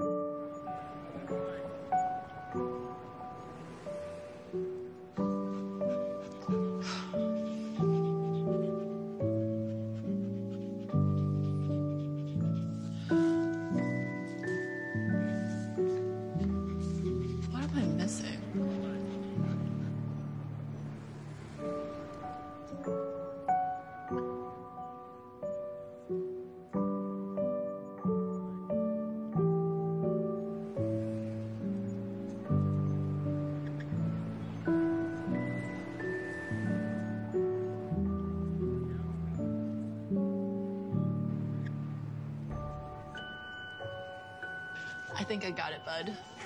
What think I got it, bud.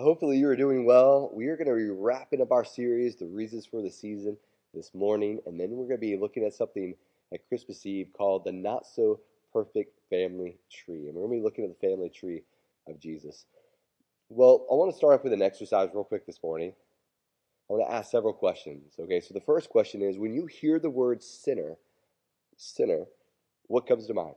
Hopefully you are doing well. We are going to be wrapping up our series, The Reasons for the Season, this morning, and then we're going to be looking at something at Christmas Eve called the Not So Perfect Family Tree. And we're going to be looking at the family tree of Jesus. Well, I want to start off with an exercise real quick this morning. I want to ask several questions. Okay, so the first question is when you hear the word sinner, sinner, what comes to mind?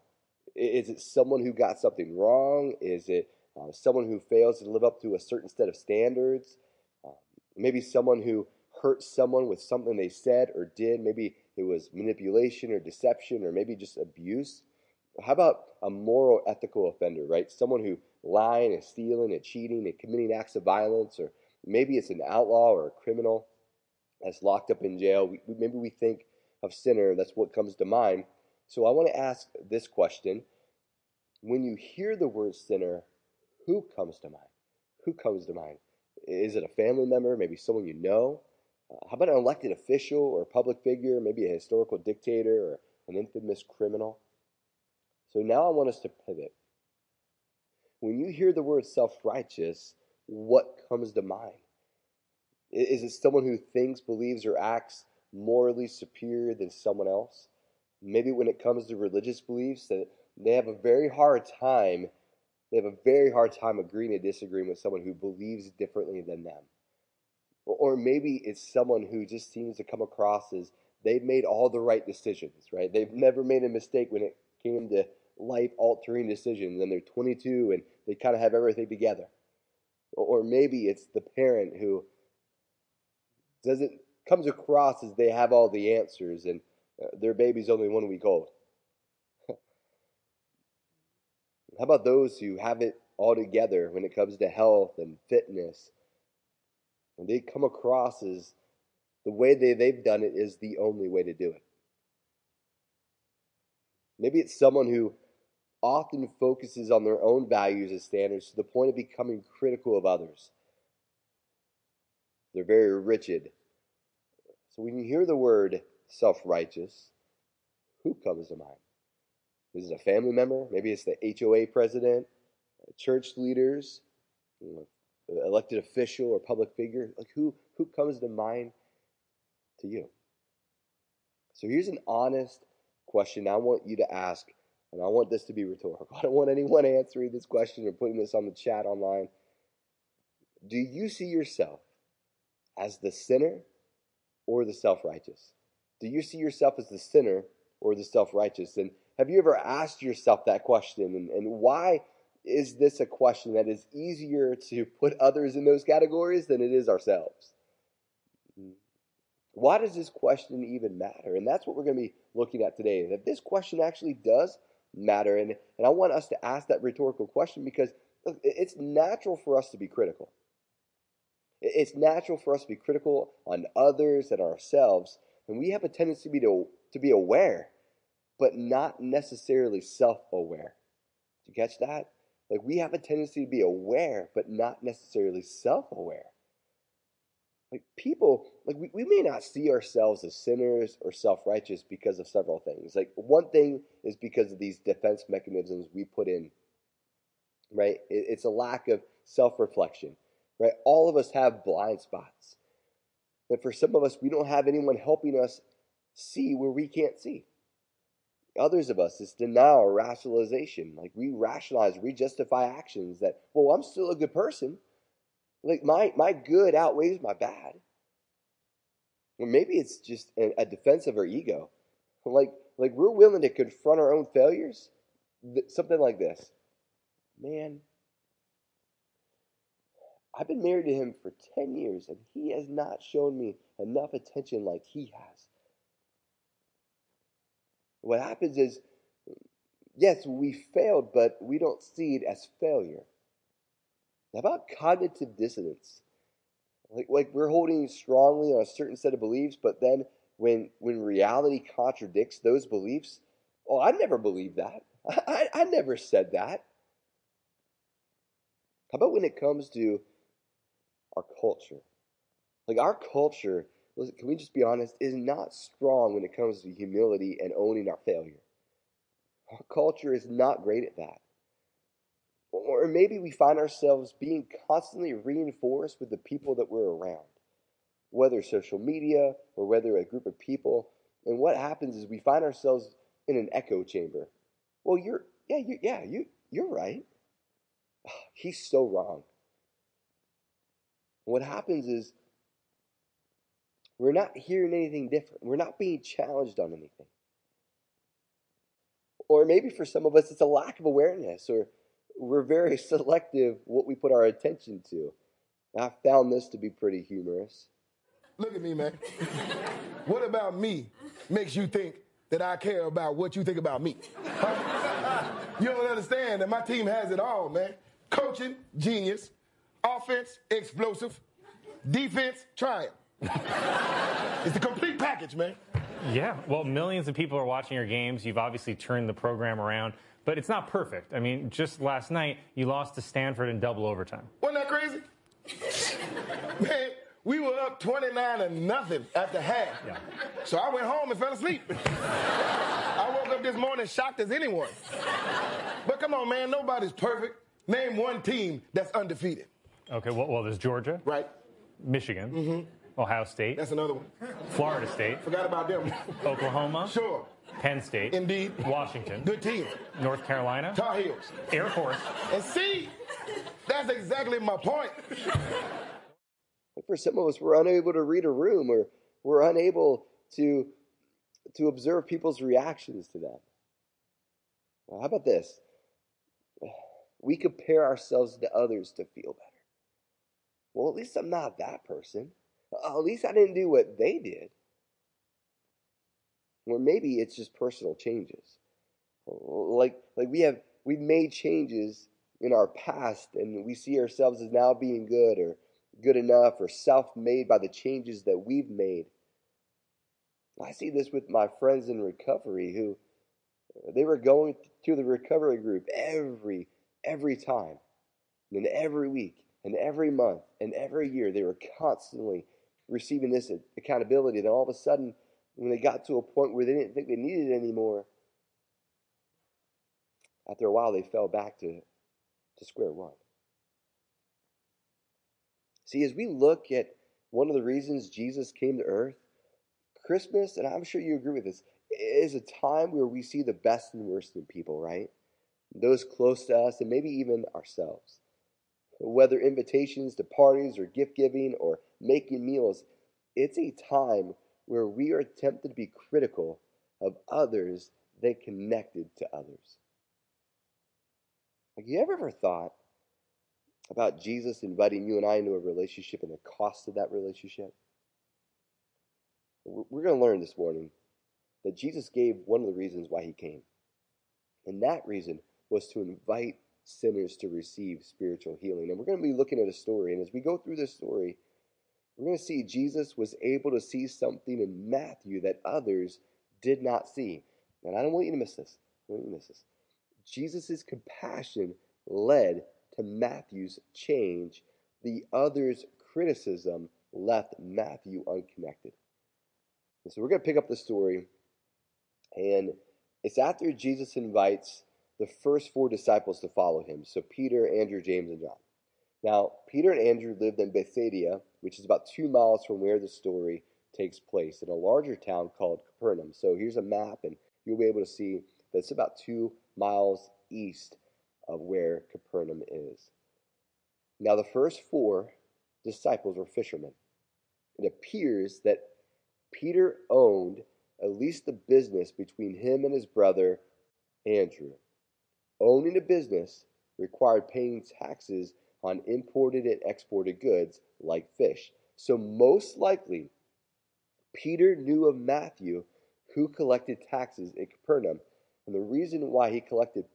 Is it someone who got something wrong? Is it uh, someone who fails to live up to a certain set of standards? Uh, maybe someone who hurt someone with something they said or did. Maybe it was manipulation or deception or maybe just abuse. How about a moral ethical offender, right? Someone who lying and stealing and cheating and committing acts of violence, or maybe it's an outlaw or a criminal that's locked up in jail. We, maybe we think of sinner, that's what comes to mind. So I want to ask this question. When you hear the word sinner, who comes to mind? Who comes to mind? Is it a family member, maybe someone you know? Uh, how about an elected official or a public figure, maybe a historical dictator or an infamous criminal? So now I want us to pivot. When you hear the word self righteous, what comes to mind? Is it someone who thinks, believes, or acts morally superior than someone else? Maybe when it comes to religious beliefs, that they have a very hard time they have a very hard time agreeing to disagreeing with someone who believes differently than them. Or maybe it's someone who just seems to come across as they've made all the right decisions, right? They've never made a mistake when it came to life altering decisions, and they're 22 and they kind of have everything together. Or maybe it's the parent who doesn't comes across as they have all the answers and uh, their baby's only one week old. How about those who have it all together when it comes to health and fitness? And they come across as the way they, they've done it is the only way to do it. Maybe it's someone who often focuses on their own values and standards to the point of becoming critical of others. They're very rigid. So when you hear the word self righteous, who comes to mind? Is it a family member? Maybe it's the HOA president, uh, church leaders, elected official or public figure. Like who who comes to mind to you? So here's an honest question I want you to ask, and I want this to be rhetorical. I don't want anyone answering this question or putting this on the chat online. Do you see yourself as the sinner or the self righteous? Do you see yourself as the sinner or the self righteous? And have you ever asked yourself that question? And, and why is this a question that is easier to put others in those categories than it is ourselves? Hmm. Why does this question even matter? And that's what we're going to be looking at today. That this question actually does matter. And, and I want us to ask that rhetorical question because it's natural for us to be critical. It's natural for us to be critical on others and ourselves. And we have a tendency to be, to, to be aware, but not necessarily self aware. Did you catch that? Like we have a tendency to be aware, but not necessarily self aware. Like people, like we, we may not see ourselves as sinners or self righteous because of several things. Like one thing is because of these defense mechanisms we put in, right? It, it's a lack of self reflection, right? All of us have blind spots. And for some of us, we don't have anyone helping us see where we can't see. Others of us, it's denial or rationalization. Like we rationalize, we justify actions that, well, I'm still a good person. Like my my good outweighs my bad. Or maybe it's just a, a defense of our ego. Like like we're willing to confront our own failures. Something like this. Man, I've been married to him for 10 years and he has not shown me enough attention like he has. What happens is, yes, we failed, but we don't see it as failure. How about cognitive dissonance? Like, like we're holding strongly on a certain set of beliefs, but then when when reality contradicts those beliefs, oh, I never believed that. I, I never said that. How about when it comes to our culture? Like our culture, can we just be honest, is not strong when it comes to humility and owning our failure. Our culture is not great at that. Or maybe we find ourselves being constantly reinforced with the people that we're around, whether social media or whether a group of people. And what happens is we find ourselves in an echo chamber. Well, you're, yeah, you, yeah, you, you're right. He's so wrong. What happens is we're not hearing anything different. We're not being challenged on anything. Or maybe for some of us, it's a lack of awareness or we're very selective what we put our attention to. I found this to be pretty humorous. Look at me, man. what about me makes you think that I care about what you think about me? You don't understand that my team has it all, man. Coaching, genius. Offense, explosive. Defense, triumph. it's the complete package, man. Yeah, well, millions of people are watching your games. You've obviously turned the program around but it's not perfect. I mean, just last night, you lost to Stanford in double overtime. Wasn't that crazy? Man, we were up 29 to nothing at the half. Yeah. So I went home and fell asleep. I woke up this morning shocked as anyone. But come on, man, nobody's perfect. Name one team that's undefeated. Okay, well, well there's Georgia. Right. Michigan. Mm-hmm. Ohio State. That's another one. Florida State. Forgot about them. Oklahoma. Sure. Penn State. Indeed. Washington. Good team. North Carolina. Tar Heels. Air Force. And see, that's exactly my point. For some of us, we're unable to read a room or we're unable to, to observe people's reactions to them. Well, how about this? We compare ourselves to others to feel better. Well, at least I'm not that person. Uh, at least I didn't do what they did. Or maybe it's just personal changes. Like, like we have, we've made changes in our past and we see ourselves as now being good or good enough or self made by the changes that we've made. I see this with my friends in recovery who they were going to the recovery group every every time and every week and every month and every year they were constantly receiving this accountability then all of a sudden when they got to a point where they didn't think they needed it anymore, after a while they fell back to, to square one. See, as we look at one of the reasons Jesus came to earth, Christmas, and I'm sure you agree with this, is a time where we see the best and worst in people, right? Those close to us and maybe even ourselves. Whether invitations to parties or gift giving or making meals, it's a time where we are tempted to be critical of others than connected to others. Have you ever, ever thought about Jesus inviting you and I into a relationship and the cost of that relationship? We're going to learn this morning that Jesus gave one of the reasons why he came. And that reason was to invite sinners to receive spiritual healing. And we're going to be looking at a story. And as we go through this story, we're going to see Jesus was able to see something in Matthew that others did not see. And I don't want you to miss this. I don't want you to miss this. Jesus' compassion led to Matthew's change. The others' criticism left Matthew unconnected. And so we're going to pick up the story, and it's after Jesus invites the first four disciples to follow him. So Peter, Andrew, James, and John. Now, Peter and Andrew lived in Bethsaida, which is about two miles from where the story takes place, in a larger town called Capernaum. So here's a map, and you'll be able to see that it's about two miles east of where Capernaum is. Now, the first four disciples were fishermen. It appears that Peter owned at least the business between him and his brother Andrew. Owning a business required paying taxes on imported and exported goods like fish. So, most likely, Peter knew of Matthew who collected taxes in Capernaum. And the reason why he collected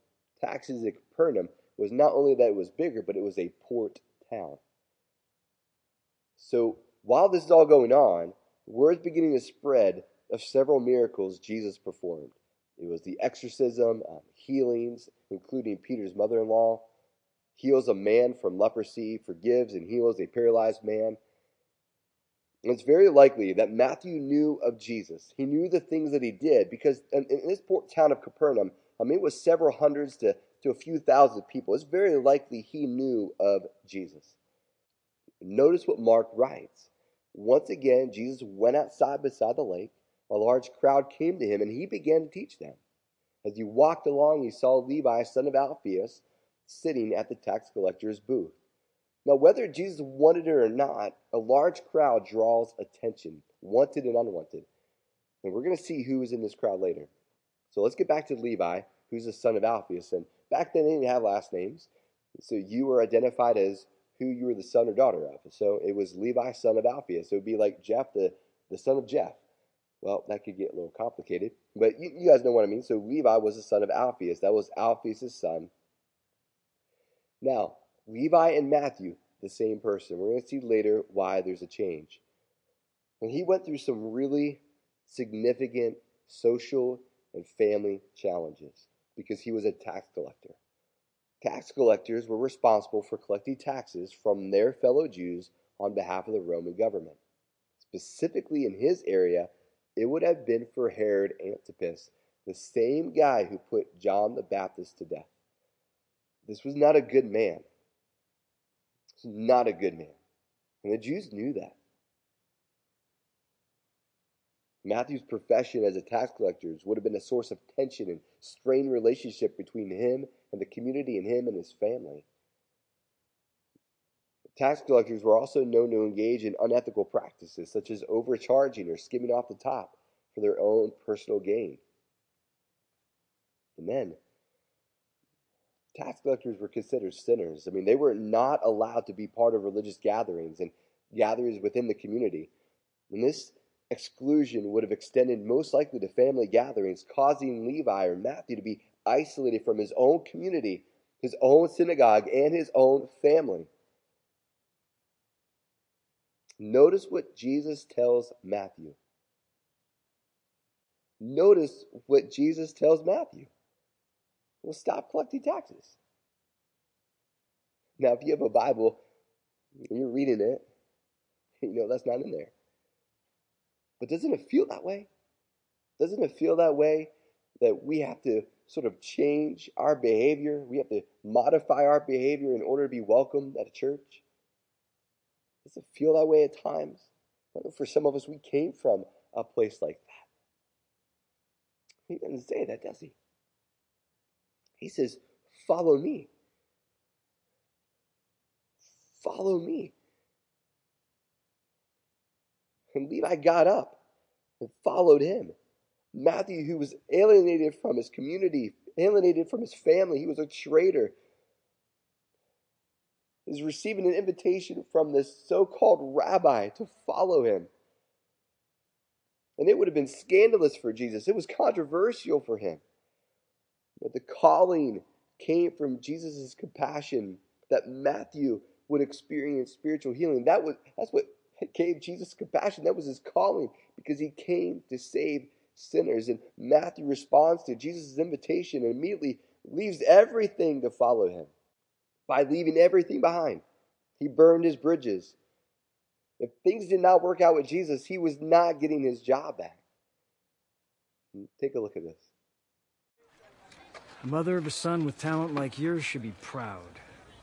taxes in Capernaum was not only that it was bigger, but it was a port town. So, while this is all going on, word is beginning to spread of several miracles Jesus performed. It was the exorcism, um, healings, including Peter's mother in law, heals a man from leprosy, forgives and heals a paralyzed man. And it's very likely that Matthew knew of Jesus. He knew the things that he did because in, in this port town of Capernaum, I mean, it was several hundreds to, to a few thousand people. It's very likely he knew of Jesus. Notice what Mark writes. Once again, Jesus went outside beside the lake. A large crowd came to him, and he began to teach them. As he walked along, he saw Levi, son of Alphaeus, sitting at the tax collector's booth. Now, whether Jesus wanted it or not, a large crowd draws attention, wanted and unwanted. And we're going to see who is in this crowd later. So let's get back to Levi, who's the son of Alphaeus. And back then, they didn't have last names. So you were identified as who you were the son or daughter of. So it was Levi, son of Alphaeus. So it would be like Jeff, the, the son of Jeff. Well, that could get a little complicated, but you, you guys know what I mean. So Levi was the son of Alphaeus. That was Alphaeus' son. Now, Levi and Matthew, the same person. We're going to see later why there's a change. And he went through some really significant social and family challenges because he was a tax collector. Tax collectors were responsible for collecting taxes from their fellow Jews on behalf of the Roman government. Specifically in his area, it would have been for Herod Antipas, the same guy who put John the Baptist to death. This was not a good man. This was not a good man. And the Jews knew that. Matthew's profession as a tax collector would have been a source of tension and strained relationship between him and the community and him and his family. Tax collectors were also known to engage in unethical practices such as overcharging or skimming off the top for their own personal gain. And then, tax collectors were considered sinners. I mean, they were not allowed to be part of religious gatherings and gatherings within the community. And this exclusion would have extended most likely to family gatherings, causing Levi or Matthew to be isolated from his own community, his own synagogue, and his own family. Notice what Jesus tells Matthew. Notice what Jesus tells Matthew. Well, stop collecting taxes. Now, if you have a Bible and you're reading it, you know that's not in there. But doesn't it feel that way? Doesn't it feel that way that we have to sort of change our behavior? We have to modify our behavior in order to be welcomed at a church? Does it feel that way at times? For some of us, we came from a place like that? He doesn't say that, does he? He says, Follow me. Follow me. And Levi got up and followed him. Matthew, who was alienated from his community, alienated from his family, he was a traitor, is receiving an invitation from this so called rabbi to follow him. And it would have been scandalous for Jesus, it was controversial for him. But the calling came from Jesus' compassion that Matthew would experience spiritual healing. That was that's what gave Jesus compassion. That was his calling because he came to save sinners. And Matthew responds to Jesus' invitation and immediately leaves everything to follow him by leaving everything behind. He burned his bridges. If things did not work out with Jesus, he was not getting his job back. Take a look at this. The mother of a son with talent like yours should be proud.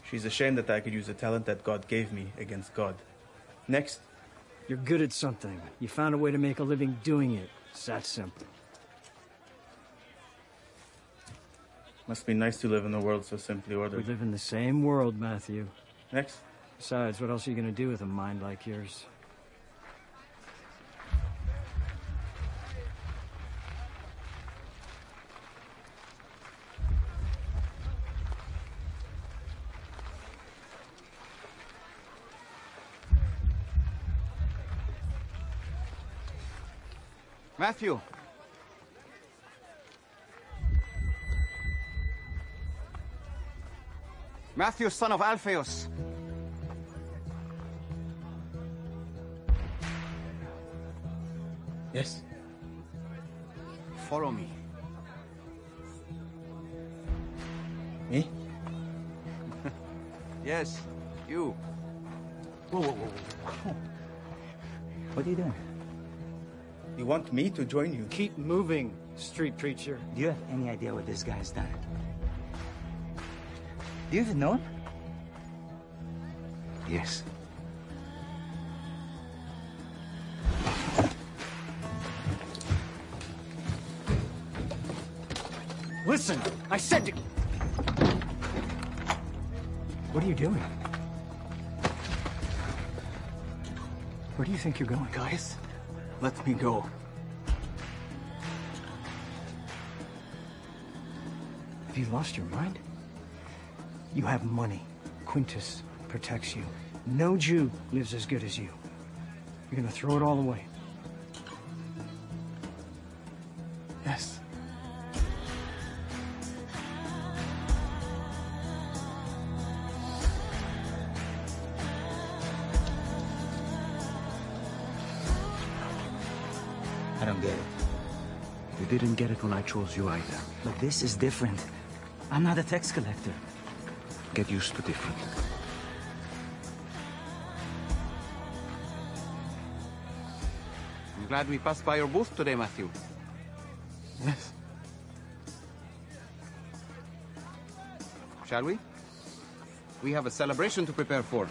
She's ashamed that I could use the talent that God gave me against God. Next. You're good at something. You found a way to make a living doing it. It's that simple. Must be nice to live in a world so simply ordered. We live in the same world, Matthew. Next. Besides, what else are you going to do with a mind like yours? Matthew. Matthew, son of Alphaeus. Yes. Follow me. Me? Yes, you. Whoa, whoa, whoa, whoa. What are you doing? You want me to join you? Keep moving, street preacher. Do you have any idea what this guy's done? Do you even know him? Yes. Listen, I said to. What are you doing? Where do you think you're going? Guys, let me go. Have you lost your mind? You have money. Quintus protects you. No Jew lives as good as you. You're gonna throw it all away. I don't get it. You didn't get it when I chose you either. But this is different. I'm not a tax collector. Get used to different. I'm glad we passed by your booth today, Matthew. Yes. Shall we? We have a celebration to prepare for.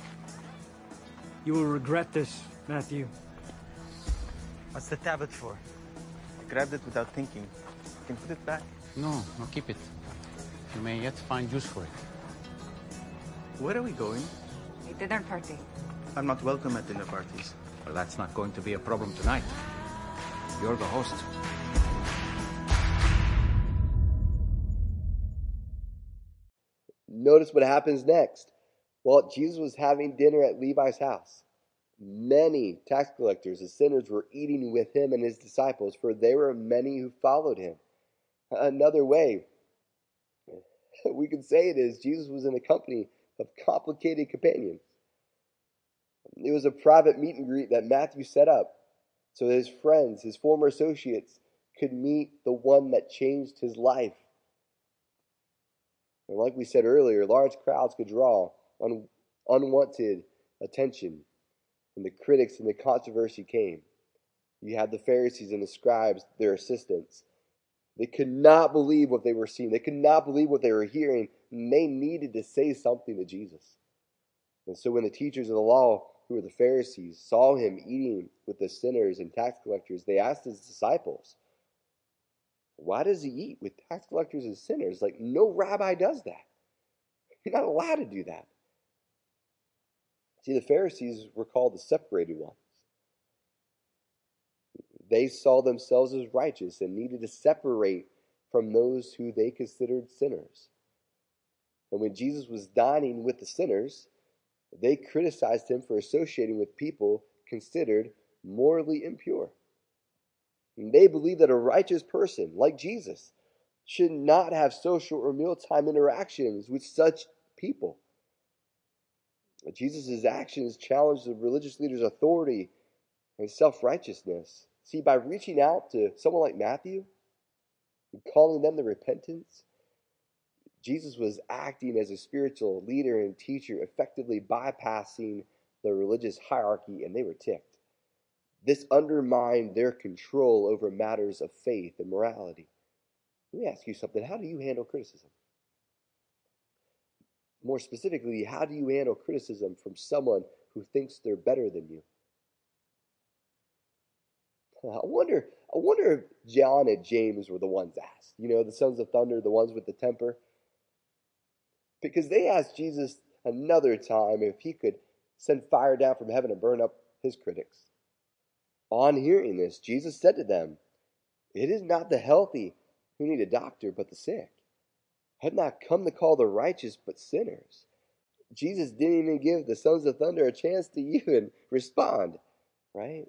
You will regret this, Matthew. What's the tablet for? I grabbed it without thinking. You can put it back. No, no, keep it. You may yet find use for it. Where are we going? A dinner party. I'm not welcome at dinner parties. Well, that's not going to be a problem tonight. You're the host. Notice what happens next. Well, Jesus was having dinner at Levi's house. Many tax collectors and sinners were eating with him and his disciples, for there were many who followed him. Another way we can say it is Jesus was in a company of complicated companions. It was a private meet and greet that Matthew set up so that his friends, his former associates, could meet the one that changed his life. And like we said earlier, large crowds could draw un- unwanted attention, and the critics and the controversy came. You had the Pharisees and the scribes, their assistants. They could not believe what they were seeing. They could not believe what they were hearing, and they needed to say something to Jesus. And so when the teachers of the law who were the Pharisees, saw him eating with the sinners and tax collectors, they asked his disciples, Why does he eat with tax collectors and sinners? Like, no rabbi does that. You're not allowed to do that. See, the Pharisees were called the separated ones. They saw themselves as righteous and needed to separate from those who they considered sinners. And when Jesus was dining with the sinners, they criticized him for associating with people considered morally impure. And they believed that a righteous person, like Jesus, should not have social or mealtime interactions with such people. Jesus' actions challenged the religious leaders' authority and self righteousness. See, by reaching out to someone like Matthew and calling them to repentance, Jesus was acting as a spiritual leader and teacher, effectively bypassing the religious hierarchy, and they were ticked. This undermined their control over matters of faith and morality. Let me ask you something. How do you handle criticism? More specifically, how do you handle criticism from someone who thinks they're better than you? I wonder, I wonder if John and James were the ones asked. You know, the sons of thunder, the ones with the temper. Because they asked Jesus another time if he could send fire down from heaven and burn up his critics. On hearing this, Jesus said to them, It is not the healthy who need a doctor, but the sick. I have not come to call the righteous, but sinners. Jesus didn't even give the sons of thunder a chance to even respond, right?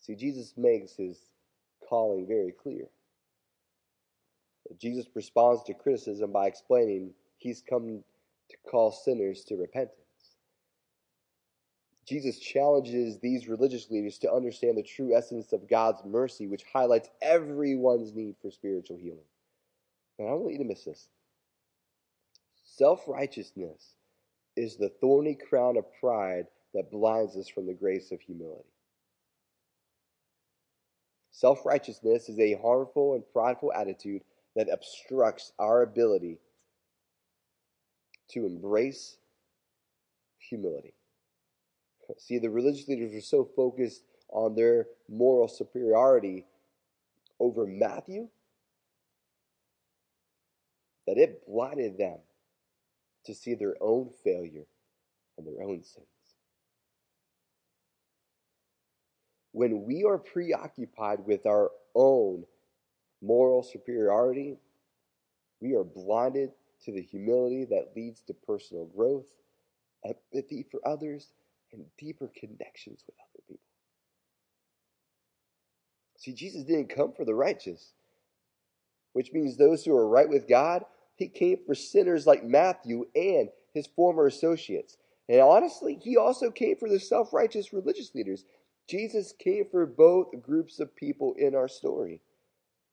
See, Jesus makes his calling very clear. Jesus responds to criticism by explaining he's come to call sinners to repentance. Jesus challenges these religious leaders to understand the true essence of God's mercy, which highlights everyone's need for spiritual healing. And I don't want you to miss this. Self righteousness is the thorny crown of pride that blinds us from the grace of humility. Self righteousness is a harmful and prideful attitude that obstructs our ability to embrace humility. See, the religious leaders were so focused on their moral superiority over Matthew that it blinded them to see their own failure and their own sins. When we are preoccupied with our own moral superiority, we are blinded to the humility that leads to personal growth, empathy for others, and deeper connections with other people. See, Jesus didn't come for the righteous, which means those who are right with God. He came for sinners like Matthew and his former associates. And honestly, he also came for the self righteous religious leaders. Jesus came for both groups of people in our story.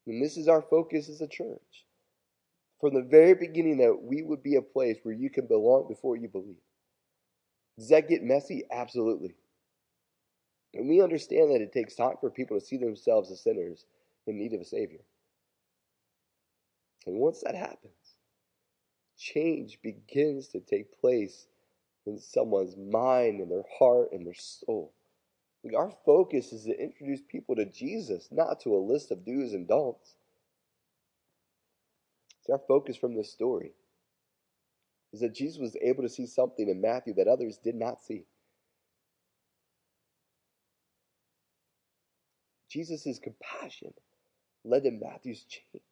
And this is our focus as a church. From the very beginning, that we would be a place where you can belong before you believe. Does that get messy? Absolutely. And we understand that it takes time for people to see themselves as sinners in need of a Savior. And once that happens, change begins to take place in someone's mind and their heart and their soul. Like our focus is to introduce people to Jesus, not to a list of do's and don'ts. See, our focus from this story is that Jesus was able to see something in Matthew that others did not see. Jesus' compassion led to Matthew's change.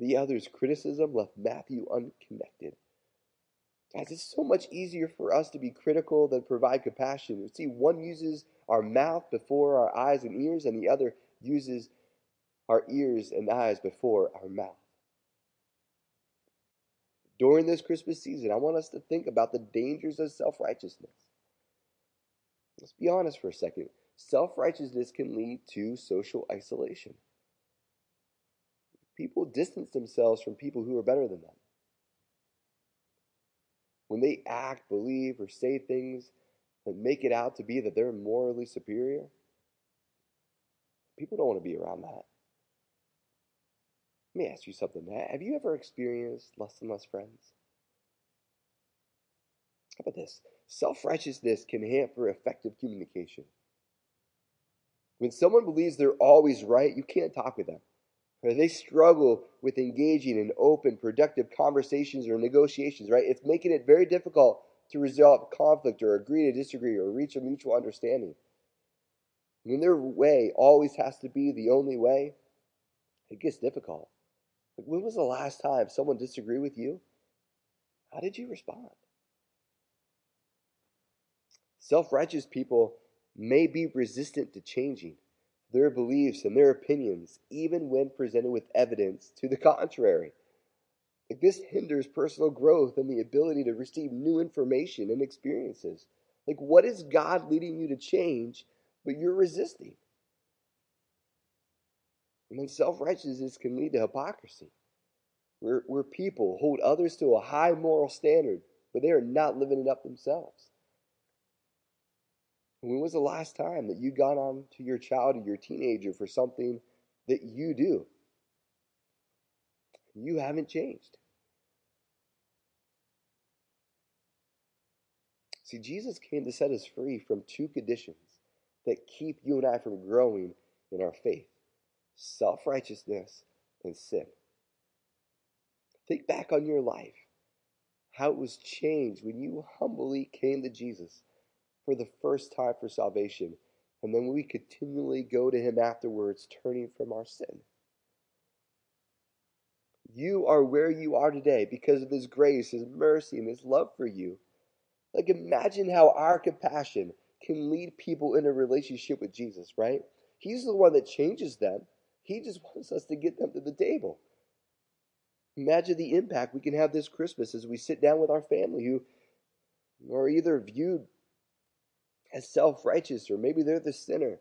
The other's criticism left Matthew unconnected. Guys, it's so much easier for us to be critical than provide compassion. You See, one uses our mouth before our eyes and ears, and the other uses our ears and eyes before our mouth. During this Christmas season, I want us to think about the dangers of self righteousness. Let's be honest for a second. Self righteousness can lead to social isolation. People distance themselves from people who are better than them when they act, believe, or say things that make it out to be that they're morally superior, people don't want to be around that. Let me ask you something. Have you ever experienced less and less friends? How about this? Self righteousness can hamper effective communication. When someone believes they're always right, you can't talk with them. They struggle with engaging in open, productive conversations or negotiations, right? It's making it very difficult to resolve conflict or agree to disagree or reach a mutual understanding. When their way always has to be the only way, it gets difficult. when was the last time someone disagreed with you? How did you respond? Self righteous people may be resistant to changing their beliefs and their opinions, even when presented with evidence to the contrary. Like this hinders personal growth and the ability to receive new information and experiences. Like, what is God leading you to change, but you're resisting? And then self righteousness can lead to hypocrisy, where, where people hold others to a high moral standard, but they are not living it up themselves. When was the last time that you got on to your child or your teenager for something that you do? You haven't changed. See, Jesus came to set us free from two conditions that keep you and I from growing in our faith self righteousness and sin. Think back on your life, how it was changed when you humbly came to Jesus for the first time for salvation, and then we continually go to Him afterwards, turning from our sin. You are where you are today because of His grace, His mercy, and His love for you. Like, imagine how our compassion can lead people in a relationship with Jesus, right? He's the one that changes them. He just wants us to get them to the table. Imagine the impact we can have this Christmas as we sit down with our family who are either viewed as self righteous, or maybe they're the sinner.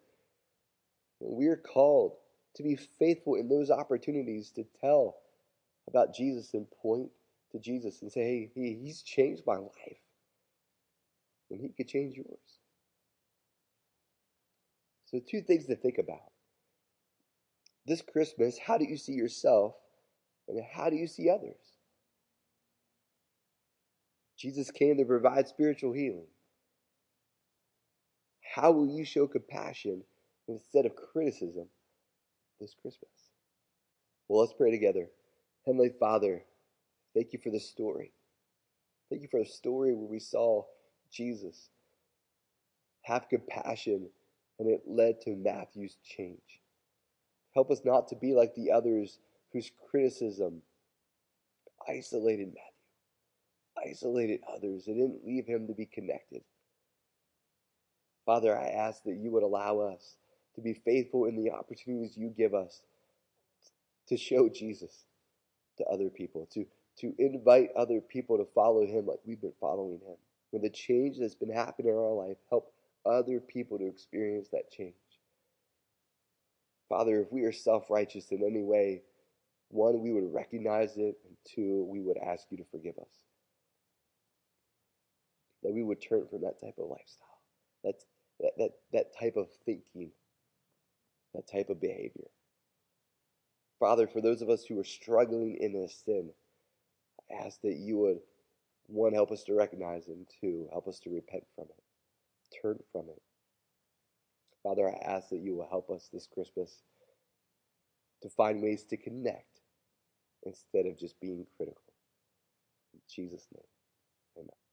And we are called to be faithful in those opportunities to tell about Jesus and point to Jesus and say, hey, he's changed my life. And he could change yours. So, two things to think about. This Christmas, how do you see yourself and how do you see others? Jesus came to provide spiritual healing. How will you show compassion instead of criticism this Christmas? Well, let's pray together. Heavenly Father, thank you for the story. Thank you for the story where we saw Jesus have compassion and it led to Matthew's change. Help us not to be like the others whose criticism isolated Matthew, isolated others, and didn't leave him to be connected. Father, I ask that you would allow us to be faithful in the opportunities you give us to show Jesus to other people, to, to invite other people to follow him like we've been following him. When the change that's been happening in our life, help other people to experience that change. Father, if we are self righteous in any way, one, we would recognize it, and two, we would ask you to forgive us. That we would turn from that type of lifestyle. That's that, that, that type of thinking, that type of behavior. Father, for those of us who are struggling in this sin, I ask that you would, one, help us to recognize it, and two, help us to repent from it, turn from it. Father, I ask that you will help us this Christmas to find ways to connect instead of just being critical. In Jesus' name, amen.